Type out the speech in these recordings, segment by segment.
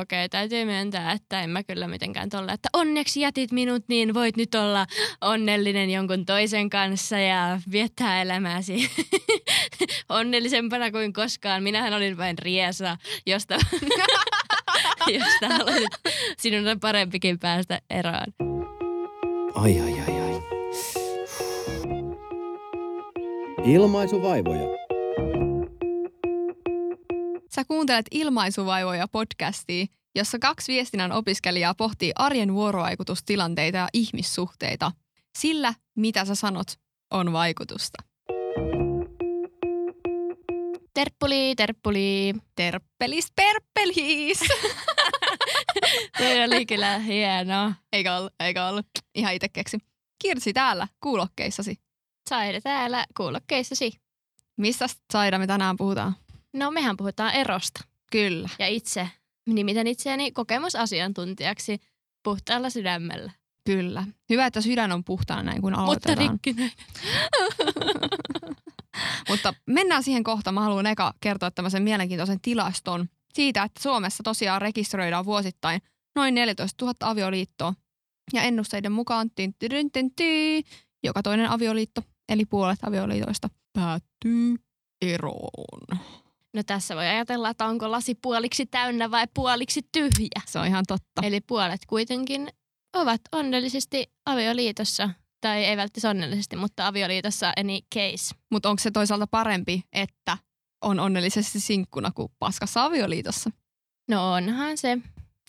okei, okay, täytyy myöntää, että en mä kyllä mitenkään tolle, että onneksi jätit minut, niin voit nyt olla onnellinen jonkun toisen kanssa ja viettää elämääsi onnellisempana kuin koskaan. Minähän olin vain riesa, josta, josta haluaisit, sinun on parempikin päästä eroon. Ai ai ai ai. Ilmaisuvaivoja. Sä kuuntelet Ilmaisuvaivoja podcastia, jossa kaksi viestinnän opiskelijaa pohtii arjen vuorovaikutustilanteita ja ihmissuhteita. Sillä, mitä sä sanot, on vaikutusta. Terppuli, terppuli. Terppelis, perppelis! Toi oli kyllä hienoa. eikä ollut, eikä ollut. Ihan itse keksi. Kirsi täällä kuulokkeissasi. Saida täällä kuulokkeissasi. Mistä Saida me tänään puhutaan? No mehän puhutaan erosta. Kyllä. Ja itse nimitän itseäni kokemusasiantuntijaksi puhtaalla sydämellä. Kyllä. Hyvä, että sydän on puhtaana näin, kun Mutta aloitetaan. rikkinäinen. Mutta mennään siihen kohtaan. Mä haluan eka kertoa tämmöisen mielenkiintoisen tilaston siitä, että Suomessa tosiaan rekisteröidään vuosittain noin 14 000 avioliittoa. Ja ennusteiden mukaan tin, tin, tin, tin, joka toinen avioliitto, eli puolet avioliitoista, päättyy eroon. No tässä voi ajatella, että onko lasi puoliksi täynnä vai puoliksi tyhjä. Se on ihan totta. Eli puolet kuitenkin ovat onnellisesti avioliitossa. Tai ei välttämättä onnellisesti, mutta avioliitossa any case. Mutta onko se toisaalta parempi, että on onnellisesti sinkkuna kuin paskassa avioliitossa? No onhan se.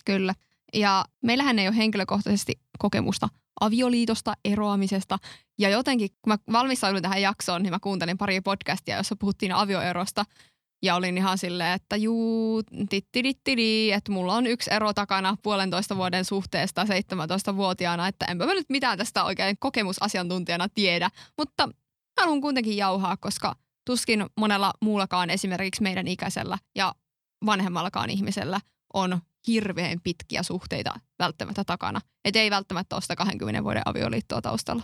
Kyllä. Ja meillähän ei ole henkilökohtaisesti kokemusta avioliitosta, eroamisesta. Ja jotenkin, kun mä valmistauduin tähän jaksoon, niin mä kuuntelin pari podcastia, jossa puhuttiin avioerosta. Ja olin ihan silleen, että juu, tittirittiri, että mulla on yksi ero takana puolentoista vuoden suhteesta 17-vuotiaana, että enpä mä nyt mitään tästä oikein kokemusasiantuntijana tiedä. Mutta haluan kuitenkin jauhaa, koska tuskin monella muullakaan esimerkiksi meidän ikäisellä ja vanhemmallakaan ihmisellä on hirveän pitkiä suhteita välttämättä takana. Et ei välttämättä ole sitä 20 vuoden avioliittoa taustalla.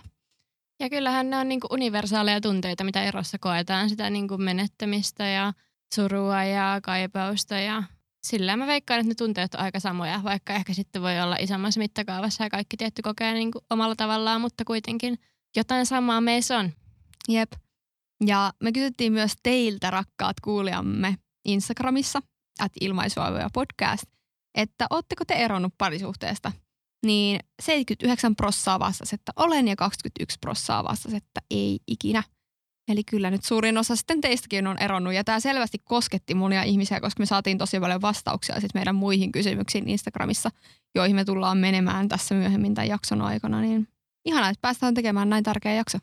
Ja kyllähän ne on niinku universaaleja tunteita, mitä erossa koetaan. Sitä niinku menettämistä ja surua ja kaipausta ja sillä mä veikkaan, että ne tunteet on aika samoja, vaikka ehkä sitten voi olla isommassa mittakaavassa ja kaikki tietty kokee niinku omalla tavallaan, mutta kuitenkin jotain samaa meissä on. Jep. Ja me kysyttiin myös teiltä, rakkaat kuulijamme, Instagramissa, at ilmaisuavoja podcast, että ootteko te eronnut parisuhteesta? Niin 79 prossaa vastasi, että olen ja 21 prossaa vastasi, että ei ikinä. Eli kyllä nyt suurin osa sitten teistäkin on eronnut ja tämä selvästi kosketti monia ihmisiä, koska me saatiin tosi paljon vastauksia sitten meidän muihin kysymyksiin Instagramissa, joihin me tullaan menemään tässä myöhemmin tämän jakson aikana. Niin ihanaa, että päästään tekemään näin tärkeä jakso.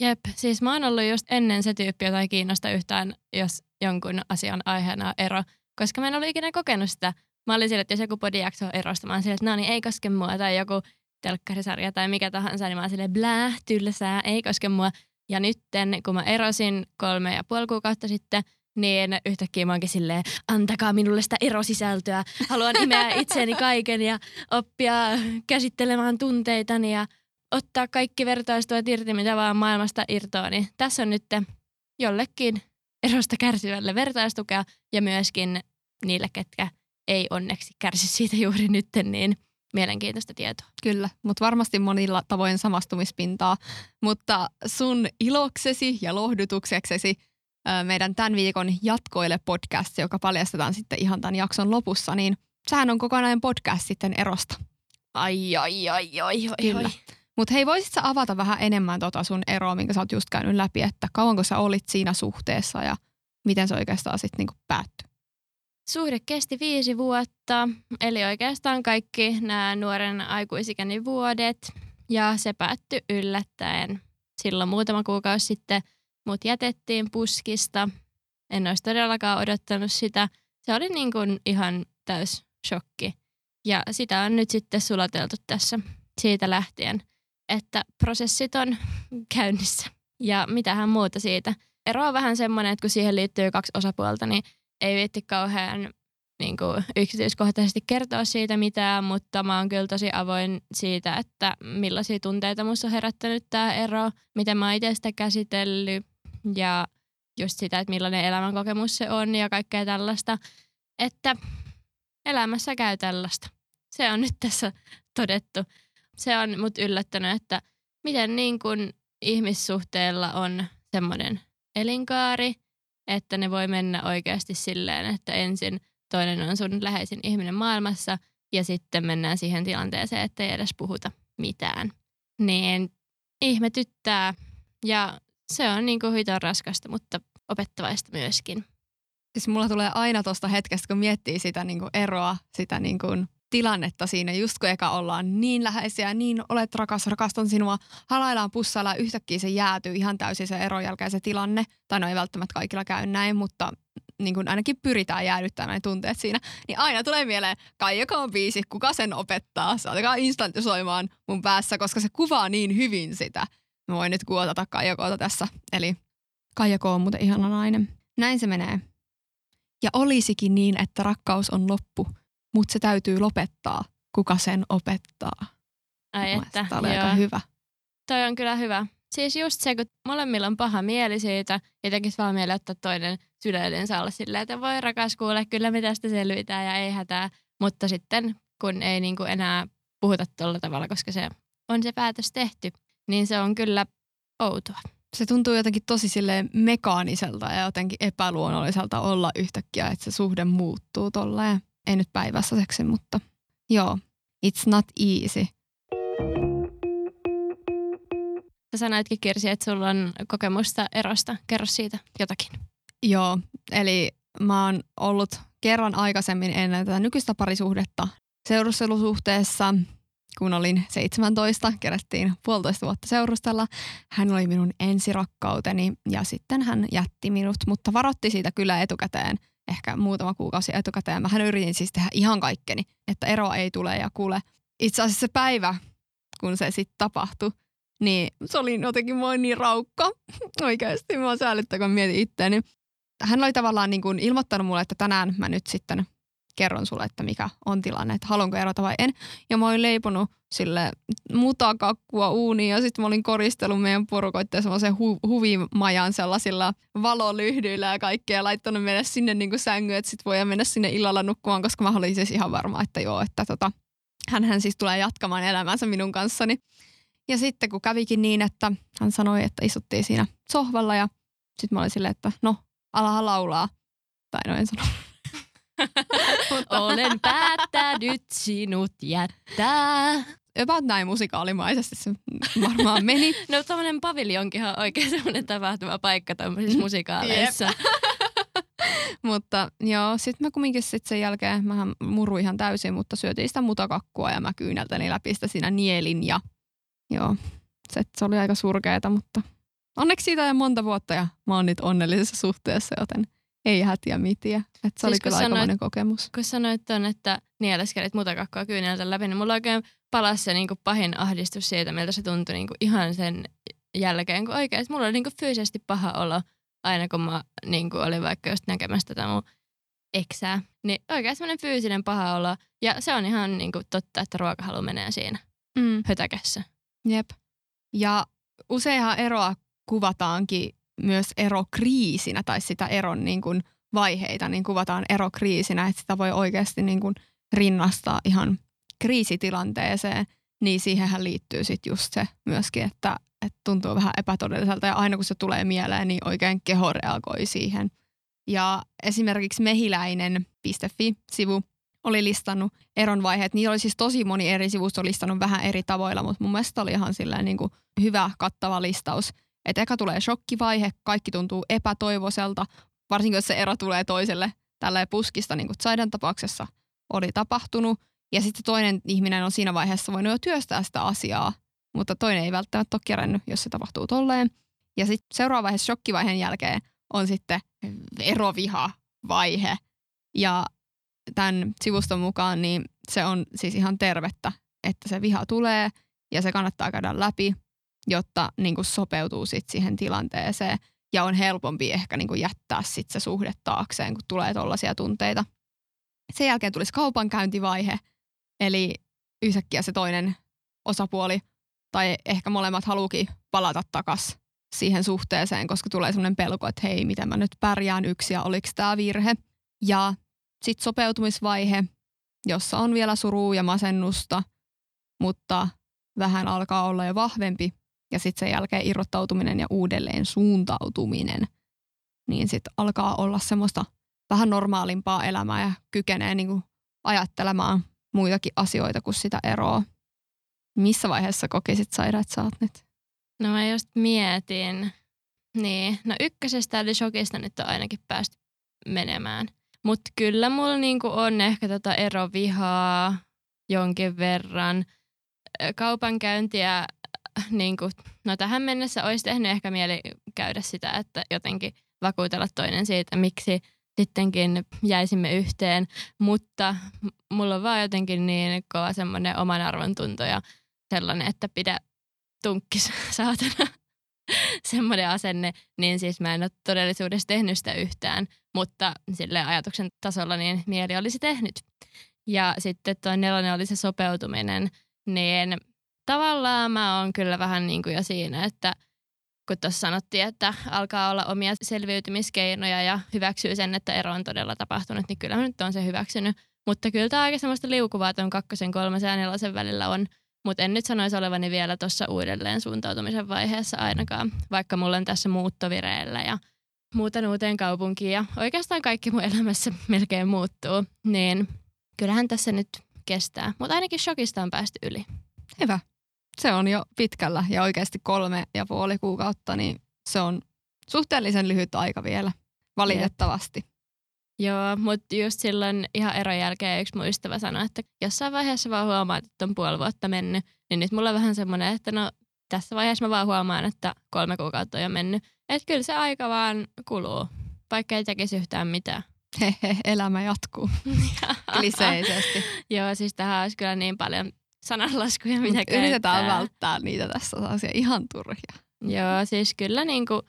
Jep, siis mä oon ollut just ennen se tyyppi, jota ei kiinnosta yhtään, jos jonkun asian aiheena on ero, koska mä en ollut ikinä kokenut sitä. Mä olin sille, että jos joku podijakso on erosta, mä sille, että no niin, ei koske mua, tai joku telkkarisarja tai mikä tahansa, niin mä oon silleen, blää, tylsää, ei koske mua. Ja nytten, kun mä erosin kolme ja puoli kuukautta sitten, niin yhtäkkiä mä oonkin silleen, antakaa minulle sitä erosisältöä. Haluan imeä itseäni kaiken ja oppia käsittelemään tunteitani ja ottaa kaikki vertaistuvat irti, mitä vaan maailmasta irtoaa. Niin tässä on nyt jollekin erosta kärsivälle vertaistukea ja myöskin niille, ketkä ei onneksi kärsi siitä juuri nytten, niin mielenkiintoista tietoa. Kyllä, mutta varmasti monilla tavoin samastumispintaa. Mutta sun iloksesi ja lohdutukseksesi meidän tämän viikon Jatkoille podcast, joka paljastetaan sitten ihan tämän jakson lopussa, niin sehän on kokonainen podcast sitten erosta. Ai, ai, ai, ai, ai, Kyllä. Mutta hei, voisit sä avata vähän enemmän tota sun eroa, minkä sä oot just käynyt läpi, että kauanko sä olit siinä suhteessa ja miten se oikeastaan sitten niinku päättyi? Suhde kesti viisi vuotta, eli oikeastaan kaikki nämä nuoren aikuisikäni vuodet. Ja se päättyi yllättäen. Silloin muutama kuukausi sitten mut jätettiin puskista. En olisi todellakaan odottanut sitä. Se oli niin kuin ihan täys shokki. Ja sitä on nyt sitten sulateltu tässä siitä lähtien, että prosessit on käynnissä. Ja mitähän muuta siitä. Ero on vähän semmoinen, että kun siihen liittyy kaksi osapuolta, niin ei viitti kauhean niin kuin, yksityiskohtaisesti kertoa siitä mitään, mutta mä oon kyllä tosi avoin siitä, että millaisia tunteita musta on herättänyt tämä ero, miten mä itse sitä käsitellyt ja just sitä, että millainen elämänkokemus se on ja kaikkea tällaista. Että elämässä käy tällaista. Se on nyt tässä todettu. Se on mut yllättänyt, että miten niin kuin ihmissuhteella on semmoinen elinkaari, että ne voi mennä oikeasti silleen, että ensin toinen on sun läheisin ihminen maailmassa ja sitten mennään siihen tilanteeseen, että ei edes puhuta mitään. Niin ihmetyttää ja se on niin kuin hiton raskasta, mutta opettavaista myöskin. Siis mulla tulee aina tuosta hetkestä, kun miettii sitä niin kuin eroa, sitä niin kuin tilannetta siinä, just kun eka ollaan niin läheisiä, niin olet rakas, rakastan sinua, halaillaan pussailla yhtäkkiä se jäätyy ihan täysin se eron jälkeen se tilanne. Tai no ei välttämättä kaikilla käy näin, mutta niin kuin ainakin pyritään jäädyttämään ne tunteet siinä. Niin aina tulee mieleen Kaijako on biisi, kuka sen opettaa. Saattakaa instantisoimaan mun päässä, koska se kuvaa niin hyvin sitä. Mä voin nyt kuotata Kaijakoota tässä. Eli Kaijako on muuten ihana nainen. Näin se menee. Ja olisikin niin, että rakkaus on loppu, mutta se täytyy lopettaa. Kuka sen opettaa? Ai Mun että, tää oli joo. aika hyvä. Toi on kyllä hyvä. Siis just se, kun molemmilla on paha mieli siitä ja tekisi vaan mieli ottaa toinen sydällensä olla silleen, että voi rakas kuule, kyllä me tästä selvitään ja ei hätää. Mutta sitten kun ei niinku enää puhuta tuolla tavalla, koska se on se päätös tehty, niin se on kyllä outoa. Se tuntuu jotenkin tosi silleen mekaaniselta ja jotenkin epäluonnolliselta olla yhtäkkiä, että se suhde muuttuu tolleen. Ei nyt päivässä seksi, mutta joo. It's not easy. Sä sanoitkin Kirsi, että sulla on kokemusta erosta. Kerro siitä jotakin. Joo, eli mä oon ollut kerran aikaisemmin ennen tätä nykyistä parisuhdetta seurustelusuhteessa, kun olin 17, kerättiin puolitoista vuotta seurustella. Hän oli minun ensirakkauteni ja sitten hän jätti minut, mutta varotti siitä kyllä etukäteen, ehkä muutama kuukausi etukäteen. Mähän yritin siis tehdä ihan kaikkeni, että eroa ei tule ja kuule. Itse asiassa se päivä, kun se sitten tapahtui, niin se oli jotenkin mua niin raukka. Oikeasti, mä säällyttää, kun mietin itteeni. Hän oli tavallaan niin kuin ilmoittanut mulle, että tänään mä nyt sitten kerron sulle, että mikä on tilanne, että haluanko erota vai en. Ja mä olin leiponut sille mutakakkua uuniin ja sitten mä olin koristellut meidän porukoitteen semmoisen hu- huvimajan sellaisilla valolyhdyillä ja kaikkea ja laittanut mennä sinne niin sängyyn, että sitten voidaan mennä sinne illalla nukkumaan, koska mä olin siis ihan varma, että joo, että tota, hän siis tulee jatkamaan elämänsä minun kanssani. Ja sitten kun kävikin niin, että hän sanoi, että istuttiin siinä sohvalla ja sitten mä olin silleen, että no, alahan laulaa. Tai no en sano. Olen päättänyt sinut jättää. about näin musikaalimaisesti se varmaan meni. No tommonen paviljonkin on oikein semmoinen tapahtumapaikka tommosissa musikaaleissa. mutta joo, sitten mä kumminkin sit sen jälkeen, mähän muru ihan täysin, mutta syötiin sitä mutakakkua ja mä kyyneltäni läpi sitä siinä nielin ja joo, se, se oli aika surkeeta, mutta onneksi siitä on monta vuotta ja mä oon nyt onnellisessa suhteessa, joten ei hätiä mitiä. Et se oli Siis kun kyllä sanoit- kokemus. Kun sanoit ton, että nieleskelit mutakakkoa kyyneltä läpi, niin mulla oikein palasi se niinku pahin ahdistus siitä, miltä se tuntui niinku ihan sen jälkeen, kun oikeasti mulla oli niinku fyysisesti paha olo aina, kun mä niinku olin vaikka just näkemässä tätä mun eksää. Niin oikein semmoinen fyysinen paha olo. Ja se on ihan niinku totta, että ruokahalu menee siinä Mm. hötäkässä. Jep. Ja useinhan eroa kuvataankin myös erokriisinä tai sitä eron niin kuin vaiheita, niin kuvataan erokriisinä, että sitä voi oikeasti niin kuin rinnastaa ihan kriisitilanteeseen, niin siihenhän liittyy sitten just se myöskin, että, että tuntuu vähän epätodelliselta ja aina kun se tulee mieleen, niin oikein keho reagoi siihen. Ja esimerkiksi mehiläinen.fi-sivu oli listannut eron vaiheet. Niillä oli siis tosi moni eri sivusto listannut vähän eri tavoilla, mutta mun mielestä oli ihan silleen niin kuin hyvä kattava listaus. Että eka tulee shokkivaihe, kaikki tuntuu epätoivoiselta, varsinkin jos se ero tulee toiselle tällä puskista, niin kuin Zaidan tapauksessa oli tapahtunut. Ja sitten toinen ihminen on siinä vaiheessa voinut jo työstää sitä asiaa, mutta toinen ei välttämättä ole kerännyt, jos se tapahtuu tolleen. Ja sitten seuraava vaihe shokkivaiheen jälkeen on sitten eroviha-vaihe. Ja tämän sivuston mukaan niin se on siis ihan tervettä, että se viha tulee ja se kannattaa käydä läpi, jotta niin kuin sopeutuu sit siihen tilanteeseen ja on helpompi ehkä niin kuin jättää sit se suhde taakseen, kun tulee tollaisia tunteita. Sen jälkeen tulisi kaupankäyntivaihe, eli yhtäkkiä se toinen osapuoli tai ehkä molemmat haluukin palata takas siihen suhteeseen, koska tulee sellainen pelko, että hei, miten mä nyt pärjään yksi ja oliko tämä virhe. Ja sitten sopeutumisvaihe, jossa on vielä surua ja masennusta, mutta vähän alkaa olla jo vahvempi ja sitten sen jälkeen irrottautuminen ja uudelleen suuntautuminen, niin sitten alkaa olla semmoista vähän normaalimpaa elämää ja kykenee niinku ajattelemaan muitakin asioita kuin sitä eroa. Missä vaiheessa kokisit Saira, että sä oot nyt? No mä just mietin. Niin, no ykkösestä eli shokista nyt on ainakin päästy menemään. Mutta kyllä mulla niinku on ehkä tota erovihaa jonkin verran. Kaupankäyntiä, niinku, no tähän mennessä olisi tehnyt ehkä mieli käydä sitä, että jotenkin vakuutella toinen siitä, miksi sittenkin jäisimme yhteen, mutta mulla on vaan jotenkin niin kova semmoinen oman arvon tunto ja sellainen, että pidä tunkkis saatana semmoinen asenne, niin siis mä en ole todellisuudessa tehnyt sitä yhtään, mutta sille ajatuksen tasolla niin mieli olisi tehnyt. Ja sitten tuo nelonen oli se sopeutuminen, niin tavallaan mä oon kyllä vähän niin kuin jo siinä, että kun tuossa sanottiin, että alkaa olla omia selviytymiskeinoja ja hyväksyy sen, että ero on todella tapahtunut, niin kyllä nyt on se hyväksynyt. Mutta kyllä tämä aika semmoista liukuvaa tuon kakkosen, kolmasen ja nelosen välillä on. Mutta en nyt sanoisi olevani vielä tuossa uudelleen suuntautumisen vaiheessa ainakaan, vaikka mulla on tässä muuttovireillä ja muutan uuteen kaupunkiin ja oikeastaan kaikki mun elämässä melkein muuttuu, niin kyllähän tässä nyt kestää. Mutta ainakin shokista on päästy yli. Hyvä. Se on jo pitkällä ja oikeasti kolme ja puoli kuukautta, niin se on suhteellisen lyhyt aika vielä, valitettavasti. Jep. Joo, mutta just silloin ihan eron jälkeen yksi mun ystävä sanoi, että jossain vaiheessa vaan huomaat, että on puoli vuotta mennyt, niin nyt mulla on vähän semmoinen, että no tässä vaiheessa mä vaan huomaan, että kolme kuukautta on jo mennyt. Että kyllä se aika vaan kuluu, vaikka ei tekisi yhtään mitään. Hehe, elämä jatkuu. Kliseisesti. Joo, siis tähän olisi kyllä niin paljon sananlaskuja, mitä Mut Yritetään välttää niitä tässä taas ihan turhia. Joo, siis kyllä niinku,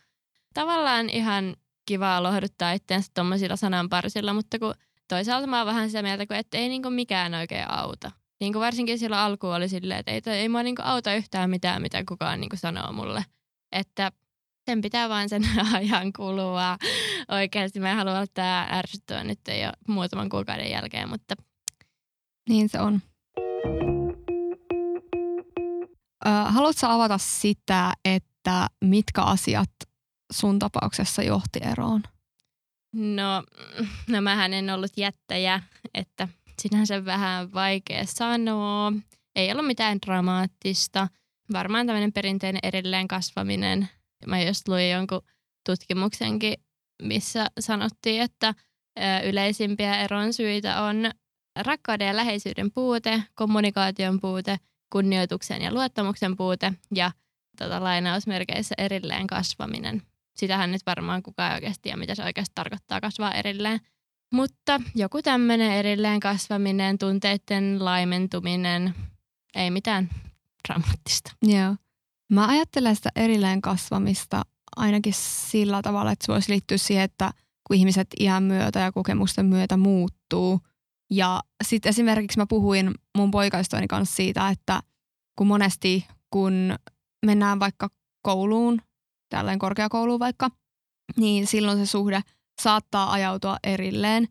tavallaan ihan kivaa lohduttaa itseänsä tuommoisilla sananparsilla, mutta kun toisaalta mä oon vähän sitä mieltä, kun että ei niinku mikään oikein auta. Niin kuin varsinkin silloin alku oli silleen, että ei, ei mua niinku auta yhtään mitään, mitä kukaan niinku sanoo mulle. Että sen pitää vain sen ajan kulua. Oikeasti mä en halua tää ärsyttävä nyt jo muutaman kuukauden jälkeen, mutta... Niin se on. Haluatko avata sitä, että mitkä asiat sun tapauksessa johti eroon? No, no mähän en ollut jättäjä, että sinänsä vähän vaikea sanoa. Ei ollut mitään dramaattista. Varmaan tämmöinen perinteinen erilleen kasvaminen. Mä just luin jonkun tutkimuksenkin, missä sanottiin, että yleisimpiä eron syitä on rakkauden ja läheisyyden puute, kommunikaation puute, kunnioituksen ja luottamuksen puute ja tota, lainausmerkeissä erilleen kasvaminen sitähän nyt varmaan kukaan oikeasti tiedä, mitä se oikeasti tarkoittaa kasvaa erilleen. Mutta joku tämmöinen erilleen kasvaminen, tunteiden laimentuminen, ei mitään dramaattista. Joo. Mä ajattelen sitä erilleen kasvamista ainakin sillä tavalla, että se voisi liittyä siihen, että kun ihmiset iän myötä ja kokemusten myötä muuttuu. Ja sitten esimerkiksi mä puhuin mun poikaistojeni kanssa siitä, että kun monesti kun mennään vaikka kouluun tällainen korkeakoulu vaikka, niin silloin se suhde saattaa ajautua erilleen.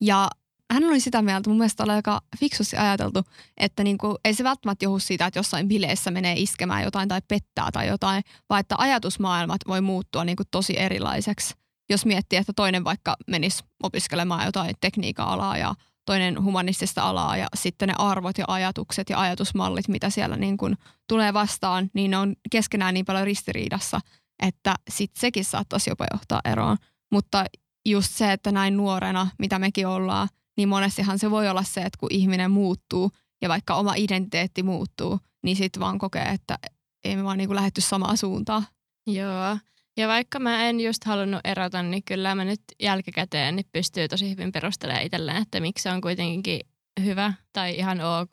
Ja hän oli sitä mieltä, mun mielestä oli aika fiksusti ajateltu, että niin kuin, ei se välttämättä johdu siitä, että jossain bileissä menee iskemään jotain tai pettää tai jotain, vaan että ajatusmaailmat voi muuttua niin kuin tosi erilaiseksi. Jos miettii, että toinen vaikka menisi opiskelemaan jotain tekniikka-alaa ja toinen humanistista alaa ja sitten ne arvot ja ajatukset ja ajatusmallit, mitä siellä niin kuin tulee vastaan, niin ne on keskenään niin paljon ristiriidassa, että sitten sekin saattaisi jopa johtaa eroon. Mutta just se, että näin nuorena, mitä mekin ollaan, niin monestihan se voi olla se, että kun ihminen muuttuu ja vaikka oma identiteetti muuttuu, niin sitten vaan kokee, että ei me vaan niinku lähetty samaan suuntaan. Joo. Ja vaikka mä en just halunnut erota, niin kyllä mä nyt jälkikäteen niin pystyy tosi hyvin perustelemaan itselleen, että miksi se on kuitenkin hyvä tai ihan ok.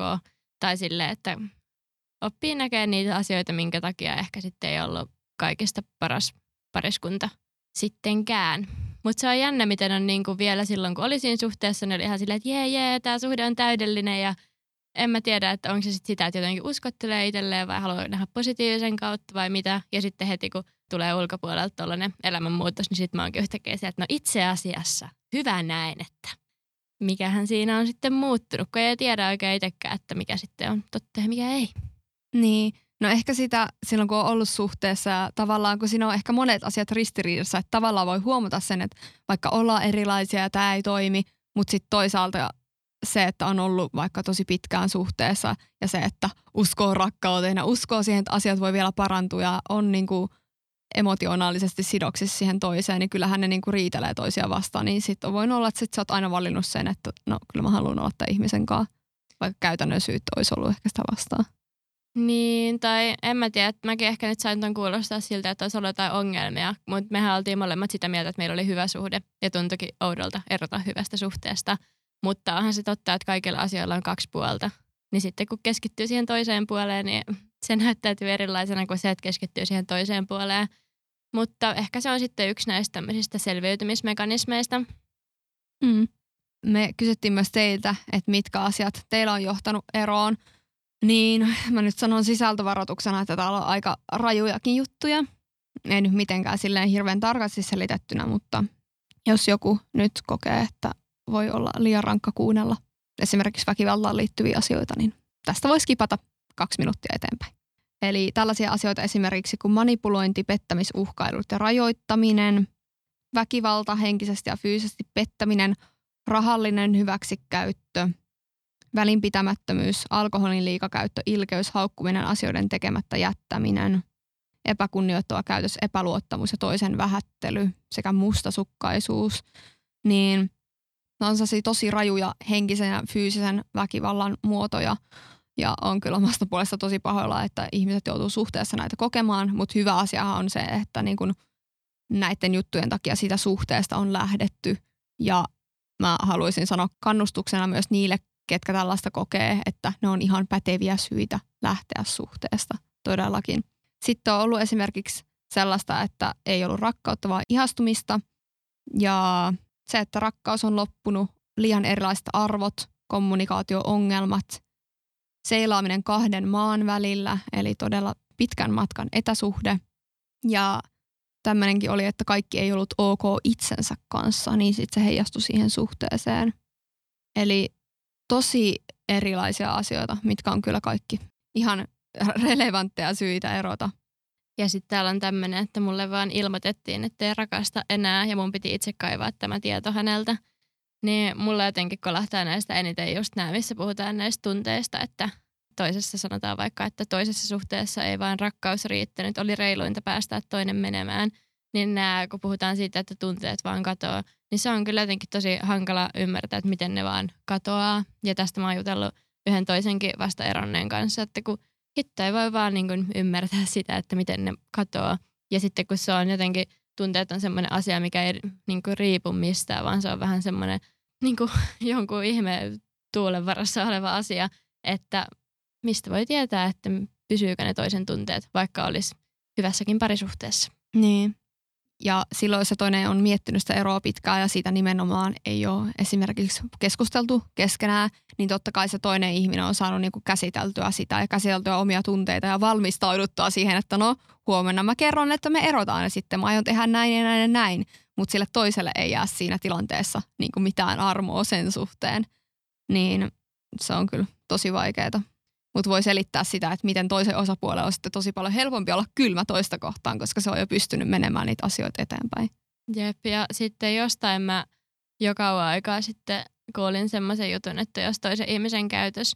Tai sille, että oppii näkemään niitä asioita, minkä takia ehkä sitten ei ollut kaikista paras pariskunta sittenkään. Mutta se on jännä, miten on niinku vielä silloin, kun oli siinä suhteessa, niin oli ihan silleen, että jee, jee, tämä suhde on täydellinen ja en mä tiedä, että onko se sit sitä, että jotenkin uskottelee itselleen vai haluaa nähdä positiivisen kautta vai mitä. Ja sitten heti, kun tulee ulkopuolelta tuollainen elämänmuutos, niin sitten mä oonkin yhtäkkiä sieltä, että no itse asiassa, hyvä näin, että mikähän siinä on sitten muuttunut, kun ei tiedä oikein itsekään, että mikä sitten on totta ja mikä ei. Niin, no ehkä sitä silloin kun on ollut suhteessa tavallaan kun siinä on ehkä monet asiat ristiriidassa, että tavallaan voi huomata sen, että vaikka ollaan erilaisia ja tämä ei toimi, mutta sitten toisaalta se, että on ollut vaikka tosi pitkään suhteessa ja se, että uskoo rakkauteen ja uskoo siihen, että asiat voi vielä parantua ja on niin kuin emotionaalisesti sidoksissa siihen toiseen, niin kyllähän ne niin kuin riitelee toisia vastaan. Niin sitten voinut olla, että sit sä oot aina valinnut sen, että no kyllä mä haluan olla tämän ihmisen kanssa, vaikka käytännön syyt olisi ollut ehkä sitä vastaan. Niin, tai en mä tiedä, että mäkin ehkä nyt sain ton kuulostaa siltä, että olisi ollut jotain ongelmia, mutta mehän oltiin molemmat sitä mieltä, että meillä oli hyvä suhde ja tuntuikin oudolta erota hyvästä suhteesta. Mutta onhan se totta, että kaikilla asioilla on kaksi puolta. Niin sitten kun keskittyy siihen toiseen puoleen, niin se näyttäytyy erilaisena kuin se, että keskittyy siihen toiseen puoleen. Mutta ehkä se on sitten yksi näistä tämmöisistä selviytymismekanismeista. Mm. Me kysyttiin myös teiltä, että mitkä asiat teillä on johtanut eroon. Niin mä nyt sanon sisältövaroituksena, että täällä on aika rajujakin juttuja. Ei nyt mitenkään silleen hirveän tarkasti selitettynä, mutta jos joku nyt kokee, että voi olla liian rankka kuunnella esimerkiksi väkivaltaan liittyviä asioita, niin tästä voisi kipata kaksi minuuttia eteenpäin. Eli tällaisia asioita esimerkiksi kuin manipulointi, pettämisuhkailut ja rajoittaminen, väkivalta, henkisesti ja fyysisesti pettäminen, rahallinen hyväksikäyttö, välinpitämättömyys, alkoholin liikakäyttö, ilkeys, haukkuminen, asioiden tekemättä jättäminen, epäkunnioittava käytös, epäluottamus ja toisen vähättely sekä mustasukkaisuus, niin ne on tosi rajuja henkisen ja fyysisen väkivallan muotoja. Ja on kyllä omasta puolesta tosi pahoilla, että ihmiset joutuu suhteessa näitä kokemaan, mutta hyvä asia on se, että niin kun näiden juttujen takia siitä suhteesta on lähdetty. Ja mä haluaisin sanoa kannustuksena myös niille, ketkä tällaista kokee, että ne on ihan päteviä syitä lähteä suhteesta todellakin. Sitten on ollut esimerkiksi sellaista, että ei ollut rakkautta, vaan ihastumista. Ja se, että rakkaus on loppunut, liian erilaiset arvot, kommunikaatio-ongelmat, seilaaminen kahden maan välillä, eli todella pitkän matkan etäsuhde. Ja tämmöinenkin oli, että kaikki ei ollut ok itsensä kanssa, niin sitten se heijastui siihen suhteeseen. Eli tosi erilaisia asioita, mitkä on kyllä kaikki ihan relevantteja syitä erota. Ja sitten täällä on tämmöinen, että mulle vaan ilmoitettiin, että ei rakasta enää ja mun piti itse kaivaa tämä tieto häneltä. Niin mulla jotenkin kolahtaa näistä eniten just nämä, missä puhutaan näistä tunteista, että toisessa sanotaan vaikka, että toisessa suhteessa ei vain rakkaus riittänyt, oli reiluinta päästää toinen menemään. Niin nämä, kun puhutaan siitä, että tunteet vaan katoaa, niin se on kyllä jotenkin tosi hankala ymmärtää, että miten ne vaan katoaa. Ja tästä mä oon jutellut yhden toisenkin vasta eronneen kanssa, että kun hitto ei voi vaan niin kuin ymmärtää sitä, että miten ne katoaa. Ja sitten kun se on jotenkin, tunteet on semmoinen asia, mikä ei niin kuin riipu mistään, vaan se on vähän semmoinen niin kuin jonkun ihme tuulen varassa oleva asia, että mistä voi tietää, että pysyykö ne toisen tunteet, vaikka olisi hyvässäkin parisuhteessa. Niin. Ja silloin, jos toinen on miettinyt sitä eroa pitkään ja siitä nimenomaan ei ole esimerkiksi keskusteltu keskenään, niin totta kai se toinen ihminen on saanut niin kuin käsiteltyä sitä ja käsiteltyä omia tunteita ja valmistauduttua siihen, että no huomenna mä kerron, että me erotaan ja sitten mä aion tehdä näin ja näin ja näin. Mutta sille toiselle ei jää siinä tilanteessa niin kuin mitään armoa sen suhteen. Niin se on kyllä tosi vaikeaa mutta voi selittää sitä, että miten toisen osapuolen on sitten tosi paljon helpompi olla kylmä toista kohtaan, koska se on jo pystynyt menemään niitä asioita eteenpäin. Jep, ja sitten jostain mä jo kauan aikaa sitten kuulin semmoisen jutun, että jos toisen ihmisen käytös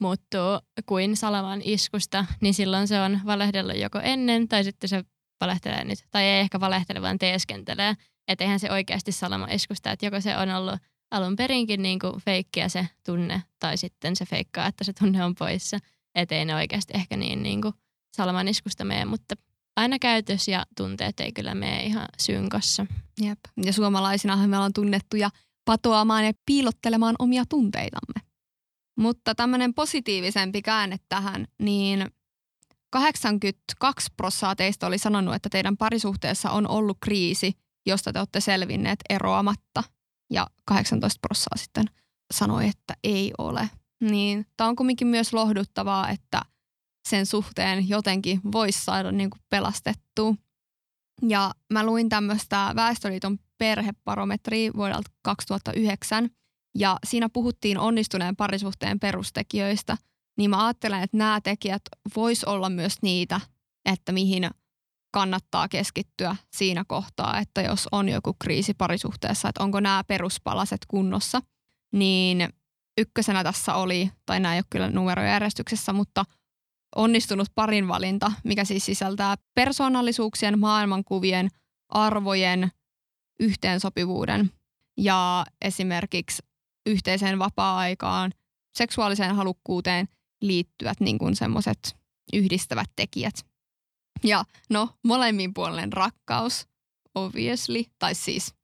muuttuu kuin salaman iskusta, niin silloin se on valehdellut joko ennen tai sitten se valehtelee nyt. Tai ei ehkä valehtele, vaan teeskentelee. Että eihän se oikeasti salama iskusta, että joko se on ollut alun perinkin niin kuin feikkiä se tunne, tai sitten se feikkaa, että se tunne on poissa. Että ei ne oikeasti ehkä niin, niin kuin salamaniskusta mene, mutta aina käytös ja tunteet ei kyllä mene ihan synkossa. Jep. Ja suomalaisinahan me ollaan tunnettuja patoamaan ja piilottelemaan omia tunteitamme. Mutta tämmöinen positiivisempi käänne tähän, niin 82 prosenttia teistä oli sanonut, että teidän parisuhteessa on ollut kriisi, josta te olette selvinneet eroamatta – ja 18 prosenttia sitten sanoi, että ei ole. Niin tämä on kuitenkin myös lohduttavaa, että sen suhteen jotenkin voisi saada niin kuin pelastettua. Ja mä luin tämmöistä Väestöliiton perheparometria vuodelta 2009, Ja siinä puhuttiin onnistuneen parisuhteen perustekijöistä, niin mä ajattelen, että nämä tekijät vois olla myös niitä, että mihin kannattaa keskittyä siinä kohtaa, että jos on joku kriisi parisuhteessa, että onko nämä peruspalaset kunnossa, niin ykkösenä tässä oli, tai nämä ei ole kyllä numerojärjestyksessä, mutta onnistunut parin valinta, mikä siis sisältää persoonallisuuksien, maailmankuvien, arvojen, yhteensopivuuden ja esimerkiksi yhteiseen vapaa-aikaan, seksuaaliseen halukkuuteen liittyvät niin kuin semmoiset yhdistävät tekijät. Ja no, molemmin puolen rakkaus, obviously, tai siis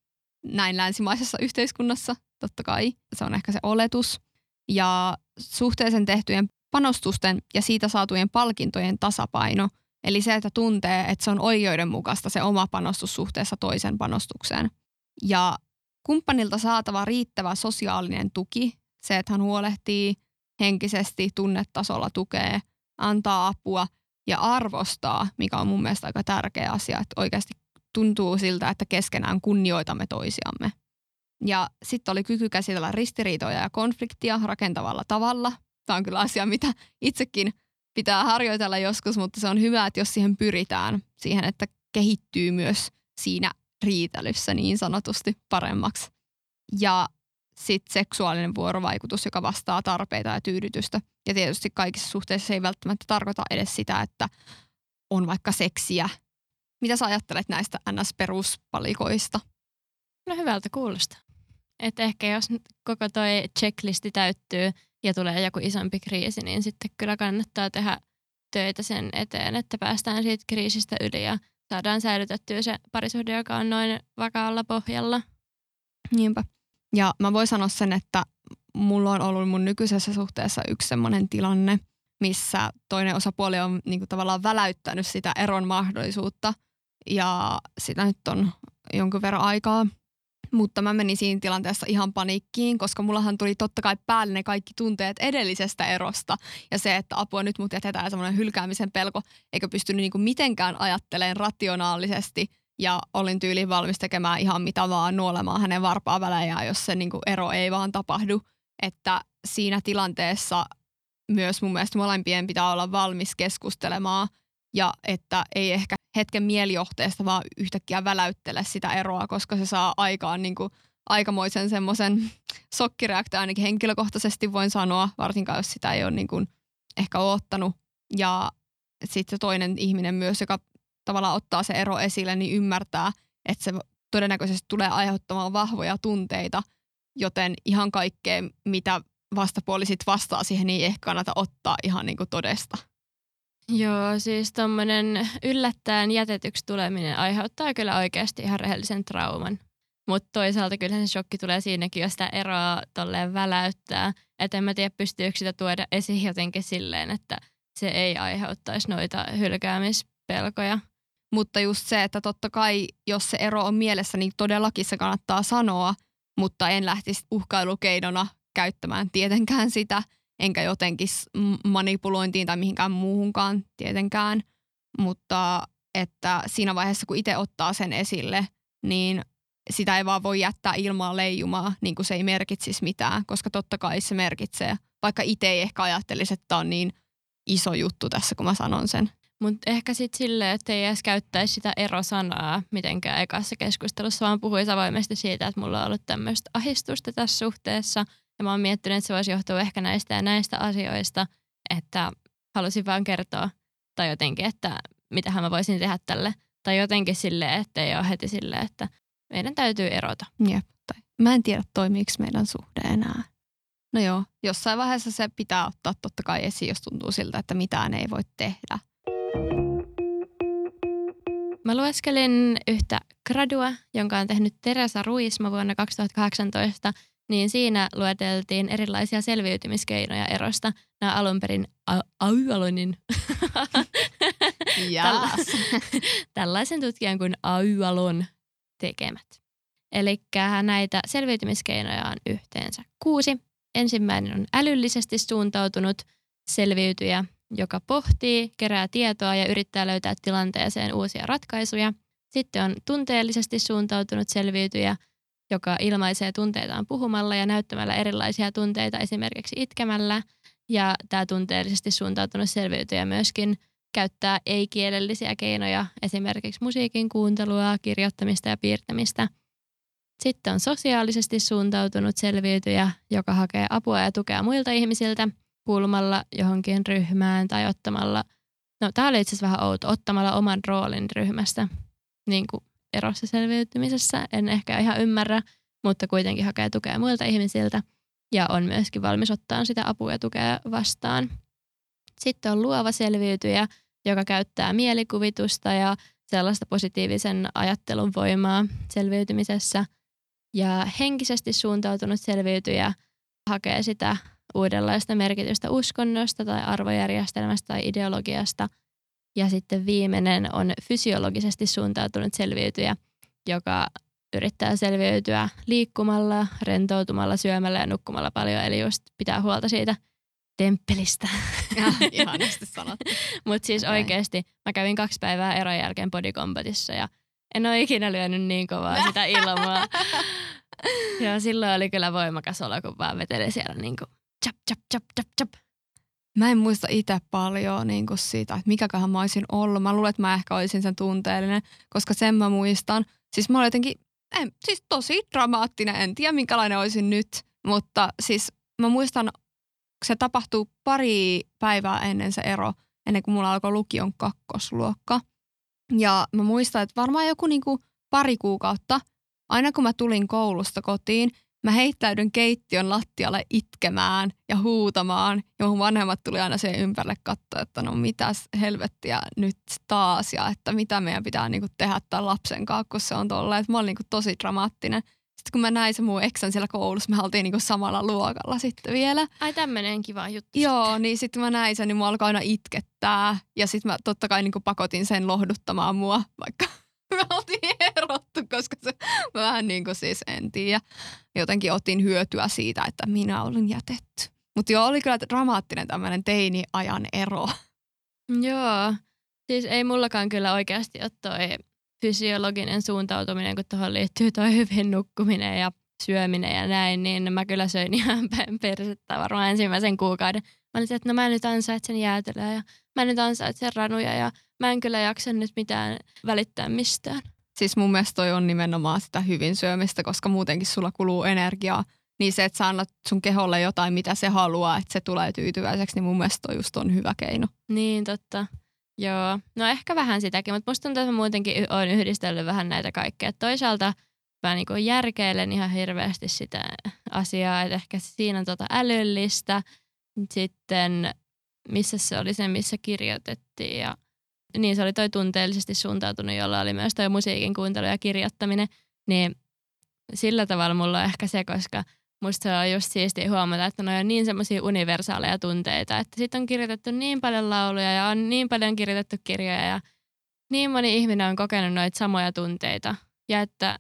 näin länsimaisessa yhteiskunnassa, totta kai, se on ehkä se oletus. Ja suhteeseen tehtyjen panostusten ja siitä saatujen palkintojen tasapaino, eli se, että tuntee, että se on oikeudenmukaista se oma panostus suhteessa toisen panostukseen. Ja kumppanilta saatava riittävä sosiaalinen tuki, se, että hän huolehtii henkisesti, tunnetasolla tukee, antaa apua ja arvostaa, mikä on mun mielestä aika tärkeä asia, että oikeasti tuntuu siltä, että keskenään kunnioitamme toisiamme. Ja sitten oli kyky käsitellä ristiriitoja ja konfliktia rakentavalla tavalla. Tämä on kyllä asia, mitä itsekin pitää harjoitella joskus, mutta se on hyvä, että jos siihen pyritään, siihen, että kehittyy myös siinä riitelyssä niin sanotusti paremmaksi. Ja sitten seksuaalinen vuorovaikutus, joka vastaa tarpeita ja tyydytystä. Ja tietysti kaikissa suhteissa se ei välttämättä tarkoita edes sitä, että on vaikka seksiä. Mitä sä ajattelet näistä NS-peruspalikoista? No hyvältä kuulostaa. Että ehkä jos koko toi checklisti täyttyy ja tulee joku isompi kriisi, niin sitten kyllä kannattaa tehdä töitä sen eteen, että päästään siitä kriisistä yli ja saadaan säilytettyä se parisuhde, joka on noin vakaalla pohjalla. Niinpä. Ja mä voin sanoa sen, että mulla on ollut mun nykyisessä suhteessa yksi semmoinen tilanne, missä toinen osapuoli on niin kuin tavallaan väläyttänyt sitä eron mahdollisuutta. Ja sitä nyt on jonkun verran aikaa. Mutta mä menin siinä tilanteessa ihan paniikkiin, koska mullahan tuli totta kai päälle ne kaikki tunteet edellisestä erosta. Ja se, että apua nyt mut jätetään semmoinen hylkäämisen pelko, eikä pystynyt niinku mitenkään ajattelemaan rationaalisesti. Ja olin tyyliin valmis tekemään ihan mitä vaan, nuolemaan hänen varpaa välejään, jos se niinku ero ei vaan tapahdu. Että siinä tilanteessa myös mun mielestä molempien pitää olla valmis keskustelemaan ja että ei ehkä hetken mielijohteesta vaan yhtäkkiä väläyttele sitä eroa, koska se saa aikaan niin kuin aikamoisen semmoisen sokkireaktio ainakin henkilökohtaisesti voin sanoa, varsinkaan jos sitä ei ole niin kuin ehkä oottanut. Ja sitten toinen ihminen myös, joka tavallaan ottaa se ero esille, niin ymmärtää, että se todennäköisesti tulee aiheuttamaan vahvoja tunteita, joten ihan kaikkea, mitä vastapuoli sitten vastaa siihen, niin ei ehkä kannata ottaa ihan niin kuin todesta. Joo, siis tuommoinen yllättäen jätetyksi tuleminen aiheuttaa kyllä oikeasti ihan rehellisen trauman. Mutta toisaalta kyllä se shokki tulee siinäkin, jos sitä eroa tolleen väläyttää. Että en mä tiedä, pystyykö sitä tuoda esiin jotenkin silleen, että se ei aiheuttaisi noita hylkäämispelkoja. Mutta just se, että totta kai, jos se ero on mielessä, niin todellakin se kannattaa sanoa, mutta en lähtisi uhkailukeinona käyttämään tietenkään sitä – enkä jotenkin manipulointiin tai mihinkään muuhunkaan tietenkään. Mutta että siinä vaiheessa, kun itse ottaa sen esille, niin sitä ei vaan voi jättää ilmaa leijumaa, niin kuin se ei merkitsisi mitään, koska totta kai se merkitsee, vaikka itse ei ehkä ajattelisi, että tämä on niin iso juttu tässä, kun mä sanon sen. Mutta ehkä sitten silleen, että ei edes käyttäisi sitä erosanaa mitenkään ekassa keskustelussa, vaan puhuisi avoimesti siitä, että mulla on ollut tämmöistä ahistusta tässä suhteessa – ja mä oon miettinyt, että se voisi johtua ehkä näistä ja näistä asioista, että halusin vaan kertoa tai jotenkin, että mitä mä voisin tehdä tälle. Tai jotenkin silleen, että ei ole heti silleen, että meidän täytyy erota. Jep. Tai mä en tiedä, toimiiko meidän suhde enää. No joo, jossain vaiheessa se pitää ottaa totta kai esiin, jos tuntuu siltä, että mitään ei voi tehdä. Mä lueskelin yhtä gradua, jonka on tehnyt Teresa Ruisma vuonna 2018 – niin siinä lueteltiin erilaisia selviytymiskeinoja erosta. Nämä alun perin Auyalonin yes. tällaisen tutkijan kuin Auyalon tekemät. Eli näitä selviytymiskeinoja on yhteensä kuusi. Ensimmäinen on älyllisesti suuntautunut selviytyjä, joka pohtii, kerää tietoa ja yrittää löytää tilanteeseen uusia ratkaisuja. Sitten on tunteellisesti suuntautunut selviytyjä, joka ilmaisee tunteitaan puhumalla ja näyttämällä erilaisia tunteita esimerkiksi itkemällä. Ja tämä tunteellisesti suuntautunut selviytyjä myöskin käyttää ei-kielellisiä keinoja, esimerkiksi musiikin kuuntelua, kirjoittamista ja piirtämistä. Sitten on sosiaalisesti suuntautunut selviytyjä, joka hakee apua ja tukea muilta ihmisiltä kuulumalla johonkin ryhmään tai ottamalla, no tämä oli itse asiassa vähän outo, ottamalla oman roolin ryhmästä niin kuin erossa selviytymisessä. En ehkä ihan ymmärrä, mutta kuitenkin hakee tukea muilta ihmisiltä ja on myöskin valmis ottaa sitä apua ja tukea vastaan. Sitten on luova selviytyjä, joka käyttää mielikuvitusta ja sellaista positiivisen ajattelun voimaa selviytymisessä. Ja henkisesti suuntautunut selviytyjä hakee sitä uudenlaista merkitystä uskonnosta tai arvojärjestelmästä tai ideologiasta. Ja sitten viimeinen on fysiologisesti suuntautunut selviytyjä, joka yrittää selviytyä liikkumalla, rentoutumalla, syömällä ja nukkumalla paljon. Eli just pitää huolta siitä temppelistä. Ja, ihanasti sanottu. Mutta siis oikeasti mä kävin kaksi päivää eron jälkeen body combatissa ja en ole ikinä lyönyt niin kovaa sitä ilmaa. ja silloin oli kyllä voimakas olo, kun vaan veteli siellä niin kuin chap, chap, chap, chap, chap. Mä en muista itse paljon niin kuin siitä, että mikäköhän mä olisin ollut. Mä luulen, että mä ehkä olisin sen tunteellinen, koska sen mä muistan. Siis mä olin jotenkin, en, siis tosi dramaattinen, en tiedä minkälainen olisin nyt. Mutta siis mä muistan, se tapahtuu pari päivää ennen se ero, ennen kuin mulla alkoi lukion kakkosluokka. Ja mä muistan, että varmaan joku niin kuin pari kuukautta, aina kun mä tulin koulusta kotiin, mä heittäydyn keittiön lattialle itkemään ja huutamaan. Ja mun vanhemmat tuli aina siihen ympärille katsoa, että no mitäs helvettiä nyt taas ja että mitä meidän pitää niinku tehdä tämän lapsen kanssa, kun se on tolleen. Että mä olin niinku tosi dramaattinen. Sitten kun mä näin se mun eksän siellä koulussa, me oltiin niinku samalla luokalla sitten vielä. Ai tämmöinen kiva juttu. Joo, niin sitten mä näin sen, niin mua alkoi aina itkettää. Ja sitten mä totta kai niinku pakotin sen lohduttamaan mua, vaikka me oltiin erottu, koska se vähän niin kuin siis en tiedä. Jotenkin otin hyötyä siitä, että minä olin jätetty. Mutta joo, oli kyllä dramaattinen tämmöinen teini-ajan ero. Joo. Siis ei mullakaan kyllä oikeasti ole toi fysiologinen suuntautuminen, kun tuohon liittyy toi hyvin nukkuminen ja syöminen ja näin, niin mä kyllä söin ihan päin persettä varmaan ensimmäisen kuukauden. Mä olin että no mä nyt ansaitsen jäätelöä ja mä nyt ansaitsen ranuja ja mä en kyllä jaksa nyt mitään välittää mistään. Siis mun mielestä toi on nimenomaan sitä hyvin syömistä, koska muutenkin sulla kuluu energiaa. Niin se, että sä annat sun keholle jotain, mitä se haluaa, että se tulee tyytyväiseksi, niin mun mielestä toi just on hyvä keino. Niin, totta. Joo, no ehkä vähän sitäkin, mutta musta tuntuu, että mä muutenkin oon yhdistellyt vähän näitä kaikkea. Toisaalta mä niinku järkeilen ihan hirveästi sitä asiaa, että ehkä siinä on tota älyllistä. Sitten missä se oli se, missä kirjoitettiin ja niin se oli toi tunteellisesti suuntautunut, jolla oli myös toi musiikin kuuntelu ja kirjoittaminen, niin sillä tavalla mulla on ehkä se, koska musta se on just siistiä huomata, että ne on niin semmoisia universaaleja tunteita, että sitten on kirjoitettu niin paljon lauluja ja on niin paljon kirjoitettu kirjoja ja niin moni ihminen on kokenut noita samoja tunteita ja että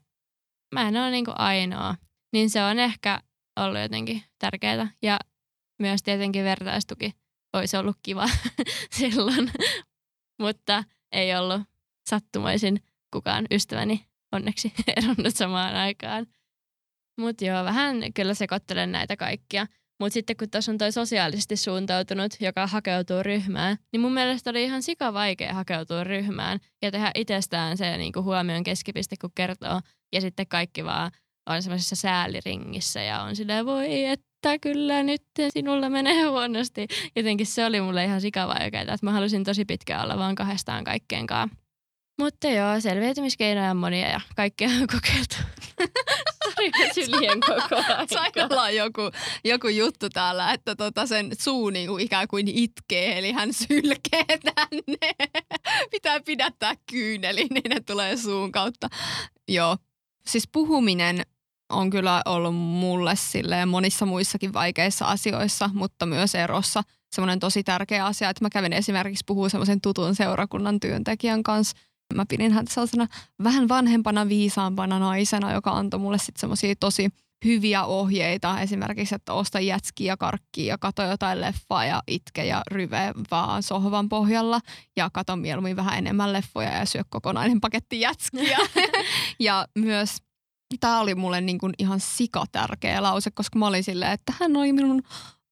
mä en ole niinku ainoa, niin se on ehkä ollut jotenkin tärkeää ja myös tietenkin vertaistuki olisi ollut kiva silloin, mutta ei ollut sattumaisin kukaan ystäväni onneksi eronnut samaan aikaan. Mutta joo, vähän kyllä sekoittelen näitä kaikkia. Mutta sitten kun tässä on toi sosiaalisesti suuntautunut, joka hakeutuu ryhmään, niin mun mielestä oli ihan sika vaikea hakeutua ryhmään ja tehdä itsestään se niinku huomion keskipiste, kun kertoo. Ja sitten kaikki vaan on semmoisessa sääliringissä ja on silleen, voi että kyllä nyt sinulla menee huonosti. Jotenkin se oli mulle ihan sikavaikeaa, että mä halusin tosi pitkään olla vaan kahdestaan kaikkeen kanssa. Mutta joo, selviytymiskeinoja on monia ja kaikkea on kokeiltu. Sori, mä syljen koko ajan. Sairalla on joku, joku juttu täällä, että tota sen suu niinku ikään kuin itkee, eli hän sylkee tänne. Pitää pidättää kyyneli, niin ne tulee suun kautta. Joo, siis puhuminen on kyllä ollut mulle silleen monissa muissakin vaikeissa asioissa, mutta myös erossa semmoinen tosi tärkeä asia, että mä kävin esimerkiksi puhua semmoisen tutun seurakunnan työntekijän kanssa. Mä pidin häntä sellaisena vähän vanhempana, viisaampana naisena, joka antoi mulle sitten semmoisia tosi hyviä ohjeita. Esimerkiksi, että osta jätskiä ja karkkia ja kato jotain leffaa ja itke ja ryve vaan sohvan pohjalla. Ja kato mieluummin vähän enemmän leffoja ja syö kokonainen paketti jätskiä. ja myös tämä oli mulle niin kuin ihan sikatärkeä lause, koska mä olin silleen, että hän oli minun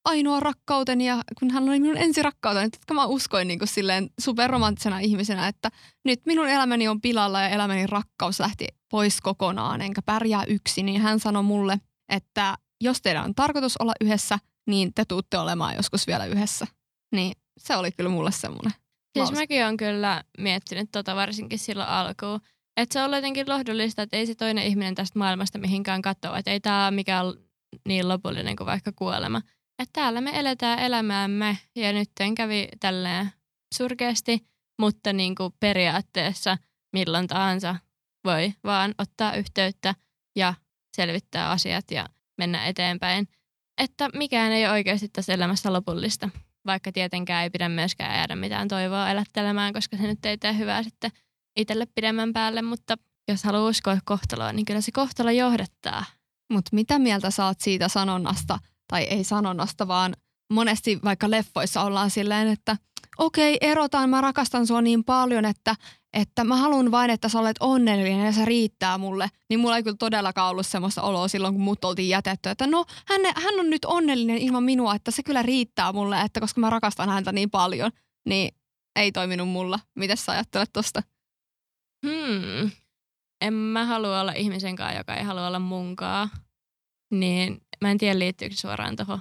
ainoa rakkauteni ja kun hän oli minun ensirakkauteni, että mä uskoin niin kuin silleen superromanttisena ihmisenä, että nyt minun elämäni on pilalla ja elämäni rakkaus lähti pois kokonaan, enkä pärjää yksin, niin hän sanoi mulle, että jos teidän on tarkoitus olla yhdessä, niin te tuutte olemaan joskus vielä yhdessä. Niin se oli kyllä mulle semmoinen. Siis mäkin olen kyllä miettinyt tota varsinkin silloin alkuun, että se on jotenkin lohdullista, että ei se toinen ihminen tästä maailmasta mihinkään katoa, että ei tämä ole mikään niin lopullinen kuin vaikka kuolema. Että täällä me eletään elämäämme ja nyt kävi tälleen surkeasti, mutta niin kuin periaatteessa milloin tahansa voi vaan ottaa yhteyttä ja selvittää asiat ja mennä eteenpäin. Että mikään ei ole oikeasti tässä elämässä lopullista, vaikka tietenkään ei pidä myöskään jäädä mitään toivoa elättelemään, koska se nyt ei tee hyvää sitten itselle pidemmän päälle, mutta jos haluaa uskoa kohtaloa, niin kyllä se kohtalo johdattaa. Mutta mitä mieltä saat siitä sanonnasta, tai ei sanonnasta, vaan monesti vaikka leffoissa ollaan silleen, että okei, okay, erotaan, mä rakastan sua niin paljon, että, että mä haluan vain, että sä olet onnellinen ja se riittää mulle. Niin mulla ei kyllä todellakaan ollut semmoista oloa silloin, kun mut oltiin jätetty, että no hän, hän on nyt onnellinen ilman minua, että se kyllä riittää mulle, että koska mä rakastan häntä niin paljon, niin ei toiminut mulla. Miten sä ajattelet tosta? Hmm. En mä halua olla ihmisen kanssa, joka ei halua olla munkaan. Niin mä en tiedä liittyykö suoraan tuohon.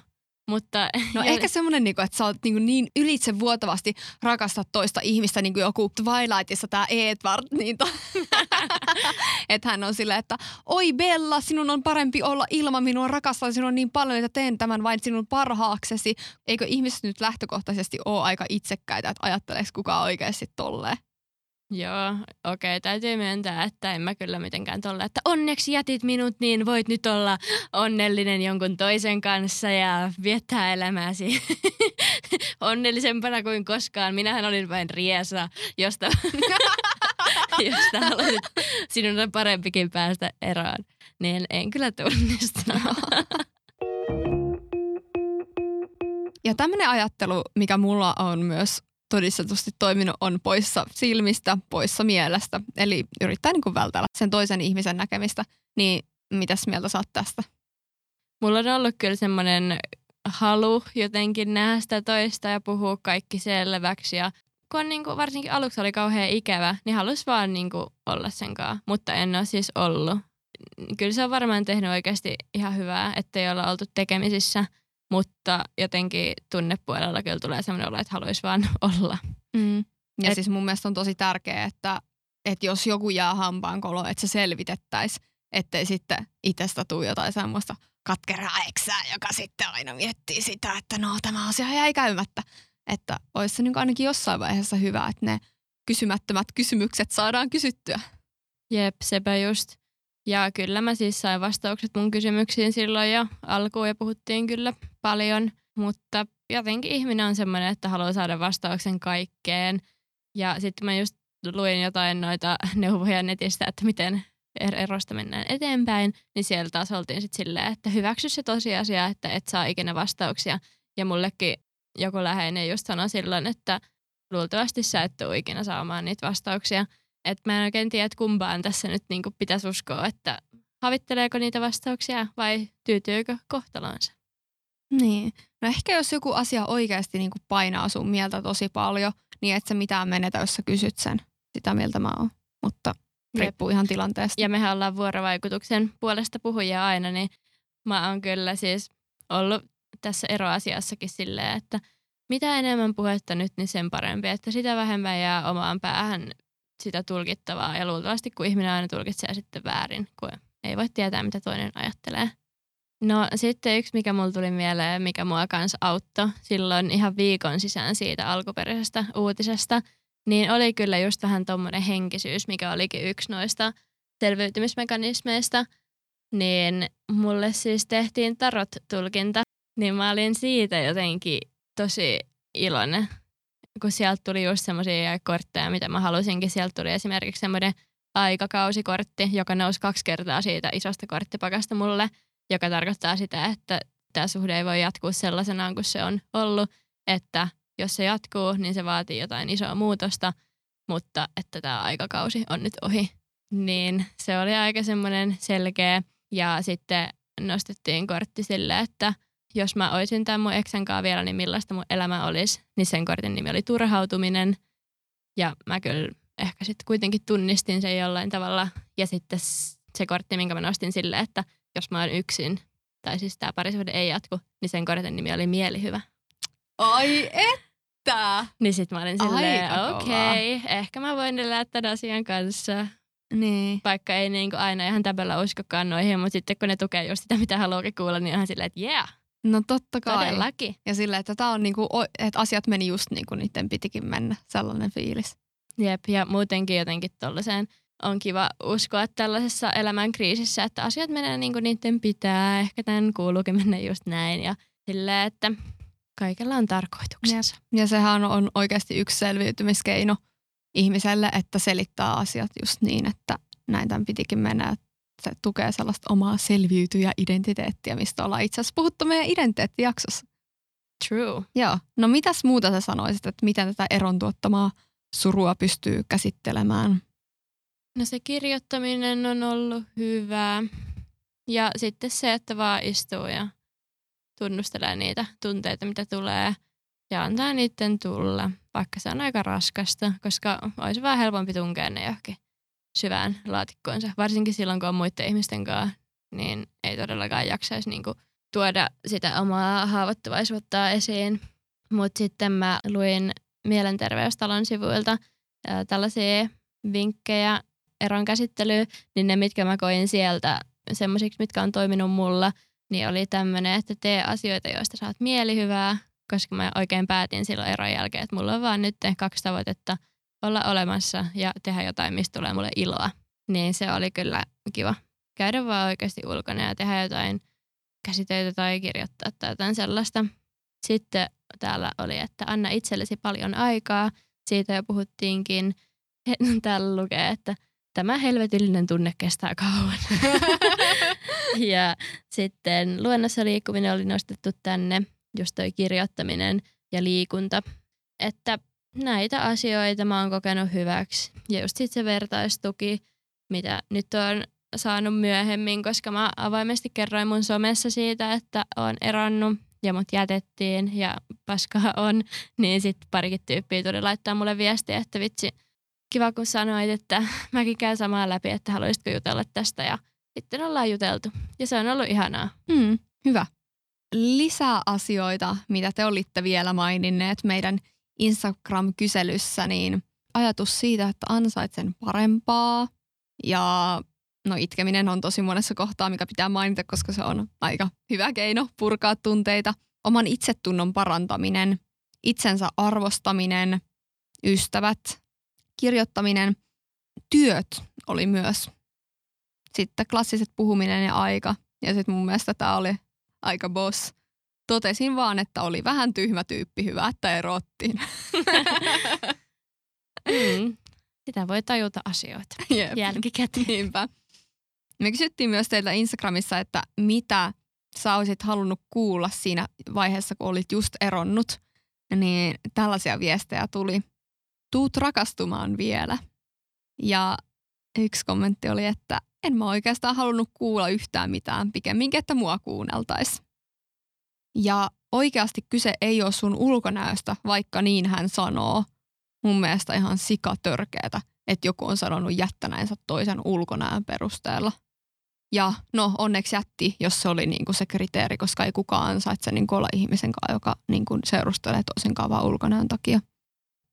Mutta, no ehkä semmoinen, niinku, että sä oot niin, niin ylitse vuotavasti rakastat toista ihmistä, niin kuin joku Twilightissa tämä Edward, niin to, että hän on silleen, että oi Bella, sinun on parempi olla ilman minua, rakastan sinua niin paljon, että teen tämän vain sinun parhaaksesi. Eikö ihmiset nyt lähtökohtaisesti ole aika itsekkäitä, että ajatteleeko kukaan oikeasti tolleen? Joo, okei, okay, täytyy myöntää, että en mä kyllä mitenkään tolle, että onneksi jätit minut, niin voit nyt olla onnellinen jonkun toisen kanssa ja viettää elämääsi onnellisempana kuin koskaan. Minähän olin vain riesa, josta, josta haluaisit, sinun on parempikin päästä eroon. Niin en kyllä tunnista. Ja tämmöinen ajattelu, mikä mulla on myös todistetusti toiminut on poissa silmistä, poissa mielestä. Eli yrittää niin kuin vältellä sen toisen ihmisen näkemistä. Niin mitäs mieltä saat tästä? Mulla on ollut kyllä semmoinen halu jotenkin nähdä sitä toista ja puhua kaikki selväksi. Ja kun on niin kuin, varsinkin aluksi oli kauhean ikävä, niin halusi vaan niin kuin olla sen kanssa, mutta en ole siis ollut. Kyllä se on varmaan tehnyt oikeasti ihan hyvää, ettei olla oltu tekemisissä – mutta jotenkin tunnepuolella kyllä tulee sellainen olo, että haluaisi vaan olla. Mm. Ja Et, siis mun mielestä on tosi tärkeää, että, että jos joku jää hampaan kolo, että se selvitettäisiin, ettei sitten itsestä tule jotain semmoista katkeraa eksää, joka sitten aina miettii sitä, että no tämä asia jäi käymättä. Että olisi se niin ainakin jossain vaiheessa hyvä, että ne kysymättömät kysymykset saadaan kysyttyä. Jep, sepä just. Ja kyllä mä siis sain vastaukset mun kysymyksiin silloin jo alkuun ja puhuttiin kyllä paljon, mutta jotenkin ihminen on semmoinen, että haluaa saada vastauksen kaikkeen. Ja sitten mä just luin jotain noita neuvoja netistä, että miten er-, erosta mennään eteenpäin, niin siellä taas oltiin sitten silleen, että hyväksy se tosiasia, että et saa ikinä vastauksia. Ja mullekin joku läheinen just sanoi silloin, että luultavasti sä et tule ikinä saamaan niitä vastauksia. Että mä en oikein tiedä, että kumpaan tässä nyt niinku pitäisi uskoa, että havitteleeko niitä vastauksia vai tyytyykö kohtalonsa. Niin. No ehkä jos joku asia oikeasti niinku painaa sun mieltä tosi paljon, niin et sä mitään menetä, jos sä kysyt sen. Sitä mieltä mä oon. Mutta riippuu ihan tilanteesta. Ja mehän ollaan vuorovaikutuksen puolesta puhujia aina, niin mä oon kyllä siis ollut tässä eroasiassakin silleen, että mitä enemmän puhetta nyt, niin sen parempi, että sitä vähemmän jää omaan päähän sitä tulkittavaa ja luultavasti kun ihminen aina tulkitsee sitten väärin, kun ei voi tietää mitä toinen ajattelee. No sitten yksi, mikä mulla tuli mieleen, mikä mua kanssa auttoi silloin ihan viikon sisään siitä alkuperäisestä uutisesta, niin oli kyllä just vähän tommonen henkisyys, mikä olikin yksi noista selviytymismekanismeista. Niin mulle siis tehtiin tarot-tulkinta, niin mä olin siitä jotenkin tosi iloinen kun sieltä tuli just semmoisia kortteja, mitä mä halusinkin. Sieltä tuli esimerkiksi semmoinen aikakausikortti, joka nousi kaksi kertaa siitä isosta korttipakasta mulle, joka tarkoittaa sitä, että tämä suhde ei voi jatkuu sellaisenaan kuin se on ollut, että jos se jatkuu, niin se vaatii jotain isoa muutosta, mutta että tämä aikakausi on nyt ohi. niin se oli aika semmoinen selkeä. Ja sitten nostettiin kortti sille, että jos mä olisin tämän mun eksän kanssa vielä, niin millaista mun elämä olisi. Niin sen kortin nimi oli turhautuminen. Ja mä kyllä ehkä sitten kuitenkin tunnistin sen jollain tavalla. Ja sitten se kortti, minkä mä nostin sille, että jos mä oon yksin, tai siis tämä parisuhde ei jatku, niin sen kortin nimi oli mielihyvä. Ai että! Niin sit mä olin silleen, okei, okay, ehkä mä voin elää tämän asian kanssa. Niin. Vaikka ei niinku aina ihan täpöllä uskokaan noihin, mutta sitten kun ne tukee just sitä, mitä haluakin kuulla, niin onhan silleen, että yeah, No totta kai. todellakin. Ja silleen, että tää on niinku, että asiat meni just niin kuin niiden pitikin mennä. Sellainen fiilis. Jep, ja muutenkin jotenkin tollaiseen on kiva uskoa tällaisessa elämän kriisissä, että asiat menee niin kuin niiden pitää. Ehkä tämän kuuluukin mennä just näin ja silleen, että kaikella on tarkoituksensa. Ja sehän on oikeasti yksi selviytymiskeino ihmiselle, että selittää asiat just niin, että näin tämän pitikin mennä. Se tukee sellaista omaa selviytyjä-identiteettiä, mistä ollaan itse asiassa puhuttu meidän identiteettijaksossa. True. Joo. No mitäs muuta sä sanoisit, että miten tätä eron tuottamaa surua pystyy käsittelemään? No se kirjoittaminen on ollut hyvä. Ja sitten se, että vaan istuu ja tunnustelee niitä tunteita, mitä tulee. Ja antaa niiden tulla, vaikka se on aika raskasta, koska olisi vähän helpompi tunkea ne johonkin syvään laatikkoonsa. Varsinkin silloin, kun on muiden ihmisten kanssa, niin ei todellakaan jaksaisi niinku tuoda sitä omaa haavoittuvaisuutta esiin. Mutta sitten mä luin Mielenterveystalon sivuilta ää, tällaisia vinkkejä eron käsittelyyn, niin ne, mitkä mä koin sieltä semmoisiksi, mitkä on toiminut mulla, niin oli tämmöinen, että tee asioita, joista saat mielihyvää, koska mä oikein päätin silloin eron jälkeen, että mulla on vaan nyt kaksi tavoitetta, olla olemassa ja tehdä jotain, mistä tulee mulle iloa. Niin se oli kyllä kiva käydä vaan oikeasti ulkona ja tehdä jotain käsitöitä tai kirjoittaa tai jotain sellaista. Sitten täällä oli, että anna itsellesi paljon aikaa. Siitä jo puhuttiinkin. Täällä lukee, että tämä helvetillinen tunne kestää kauan. ja sitten luennossa liikkuminen oli nostettu tänne, just toi kirjoittaminen ja liikunta. Että näitä asioita mä oon kokenut hyväksi. Ja just sit se vertaistuki, mitä nyt on saanut myöhemmin, koska mä avoimesti kerroin mun somessa siitä, että oon eronnut ja mut jätettiin ja paskaa on, niin sitten parikin tyyppiä tuli laittaa mulle viestiä, että vitsi, kiva kun sanoit, että mäkin käyn samaa läpi, että haluaisitko jutella tästä ja sitten ollaan juteltu ja se on ollut ihanaa. Mm, hyvä. Lisää asioita, mitä te olitte vielä maininneet meidän Instagram-kyselyssä, niin ajatus siitä, että ansaitsen parempaa ja no itkeminen on tosi monessa kohtaa, mikä pitää mainita, koska se on aika hyvä keino purkaa tunteita. Oman itsetunnon parantaminen, itsensä arvostaminen, ystävät, kirjoittaminen, työt oli myös. Sitten klassiset puhuminen ja aika. Ja sitten mun mielestä tämä oli aika boss. Totesin vaan, että oli vähän tyhmä tyyppi, hyvä, että erottiin. Mm. Sitä voi tajuta asioita Jep. jälkikäteen. Niinpä. Me kysyttiin myös teiltä Instagramissa, että mitä sä olisit halunnut kuulla siinä vaiheessa, kun olit just eronnut. Niin tällaisia viestejä tuli. Tuut rakastumaan vielä. Ja yksi kommentti oli, että en mä oikeastaan halunnut kuulla yhtään mitään, pikemminkin, että mua kuunneltais. Ja oikeasti kyse ei ole sun ulkonäöstä, vaikka niin hän sanoo. Mun mielestä ihan sikatörkeetä, että joku on sanonut jättäneensä toisen ulkonäön perusteella. Ja no onneksi jätti, jos se oli niinku se kriteeri, koska ei kukaan ansaitse niinku olla ihmisen kanssa, joka niinku seurustelee toisen vaan ulkonäön takia.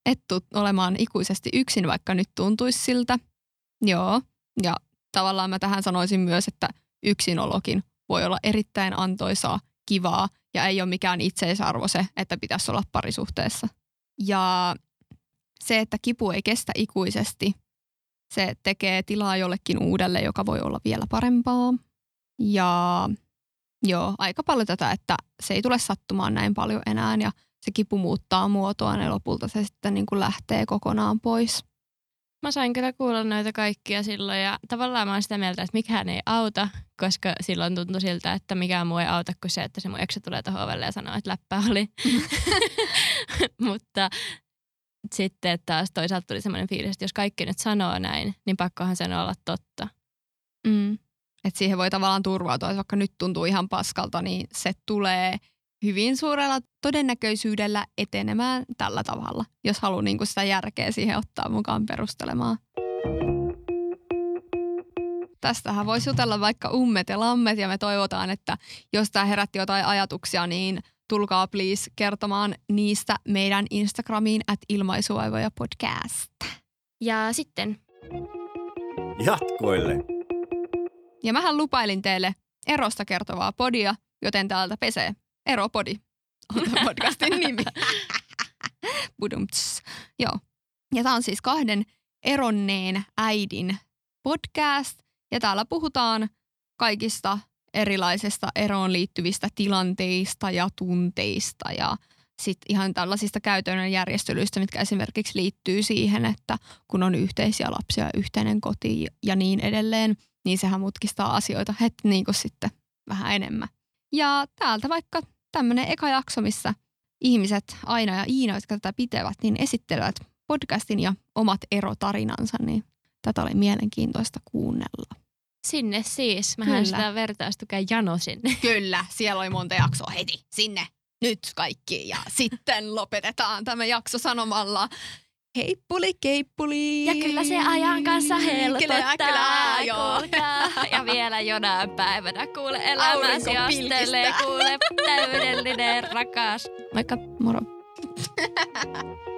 Et tuu olemaan ikuisesti yksin, vaikka nyt tuntuisi siltä. Joo, ja tavallaan mä tähän sanoisin myös, että yksinolokin voi olla erittäin antoisaa, kivaa ja ei ole mikään itseisarvo se, että pitäisi olla parisuhteessa. Ja se, että kipu ei kestä ikuisesti, se tekee tilaa jollekin uudelle, joka voi olla vielä parempaa. Ja joo, aika paljon tätä, että se ei tule sattumaan näin paljon enää ja se kipu muuttaa muotoaan ja lopulta se sitten niin kuin lähtee kokonaan pois. Mä sain kyllä kuulla noita kaikkia silloin ja tavallaan mä oon sitä mieltä, että mikään ei auta, koska silloin tuntui siltä, että mikään muu ei auta kuin se, että se mun eksä tulee tuohon ovelle ja sanoo, että läppä oli. Mutta sitten taas toisaalta tuli semmoinen fiilis, että jos kaikki nyt sanoo näin, niin pakkohan sen olla totta. Mm. Että siihen voi tavallaan turvautua, että vaikka nyt tuntuu ihan paskalta, niin se tulee hyvin suurella todennäköisyydellä etenemään tällä tavalla, jos haluaa niin sitä järkeä siihen ottaa mukaan perustelemaan. Tästähän voisi jutella vaikka ummet ja lammet ja me toivotaan, että jos tämä herätti jotain ajatuksia, niin tulkaa please kertomaan niistä meidän Instagramiin at ilmaisuvaivoja podcast. Ja sitten Jatkoille. Ja mähän lupailin teille erosta kertovaa podia, joten täältä pesee Eropodi on tämän podcastin nimi. Budumts. Joo. Ja tämä on siis kahden eronneen äidin podcast. Ja täällä puhutaan kaikista erilaisista eroon liittyvistä tilanteista ja tunteista ja sitten ihan tällaisista käytännön järjestelyistä, mitkä esimerkiksi liittyy siihen, että kun on yhteisiä lapsia, yhteinen koti ja niin edelleen, niin sehän mutkistaa asioita heti niin kuin sitten vähän enemmän. Ja täältä vaikka tämmöinen eka jakso, missä ihmiset, Aina ja Iina, jotka tätä pitävät, niin esittelevät podcastin ja omat erotarinansa, niin tätä oli mielenkiintoista kuunnella. sinne siis. Mähän Kyllä. sitä vertaistukea janosin. Kyllä, siellä oli monta jaksoa heti. Sinne, nyt kaikki. Ja sitten lopetetaan tämä jakso sanomalla heippuli keippuli. Ja kyllä se ajan kanssa helpottaa. Kyllä, kyllä, joo. Ja vielä jonain päivänä kuule elämäsi astelee, kuule täydellinen rakas. Moikka. Moro.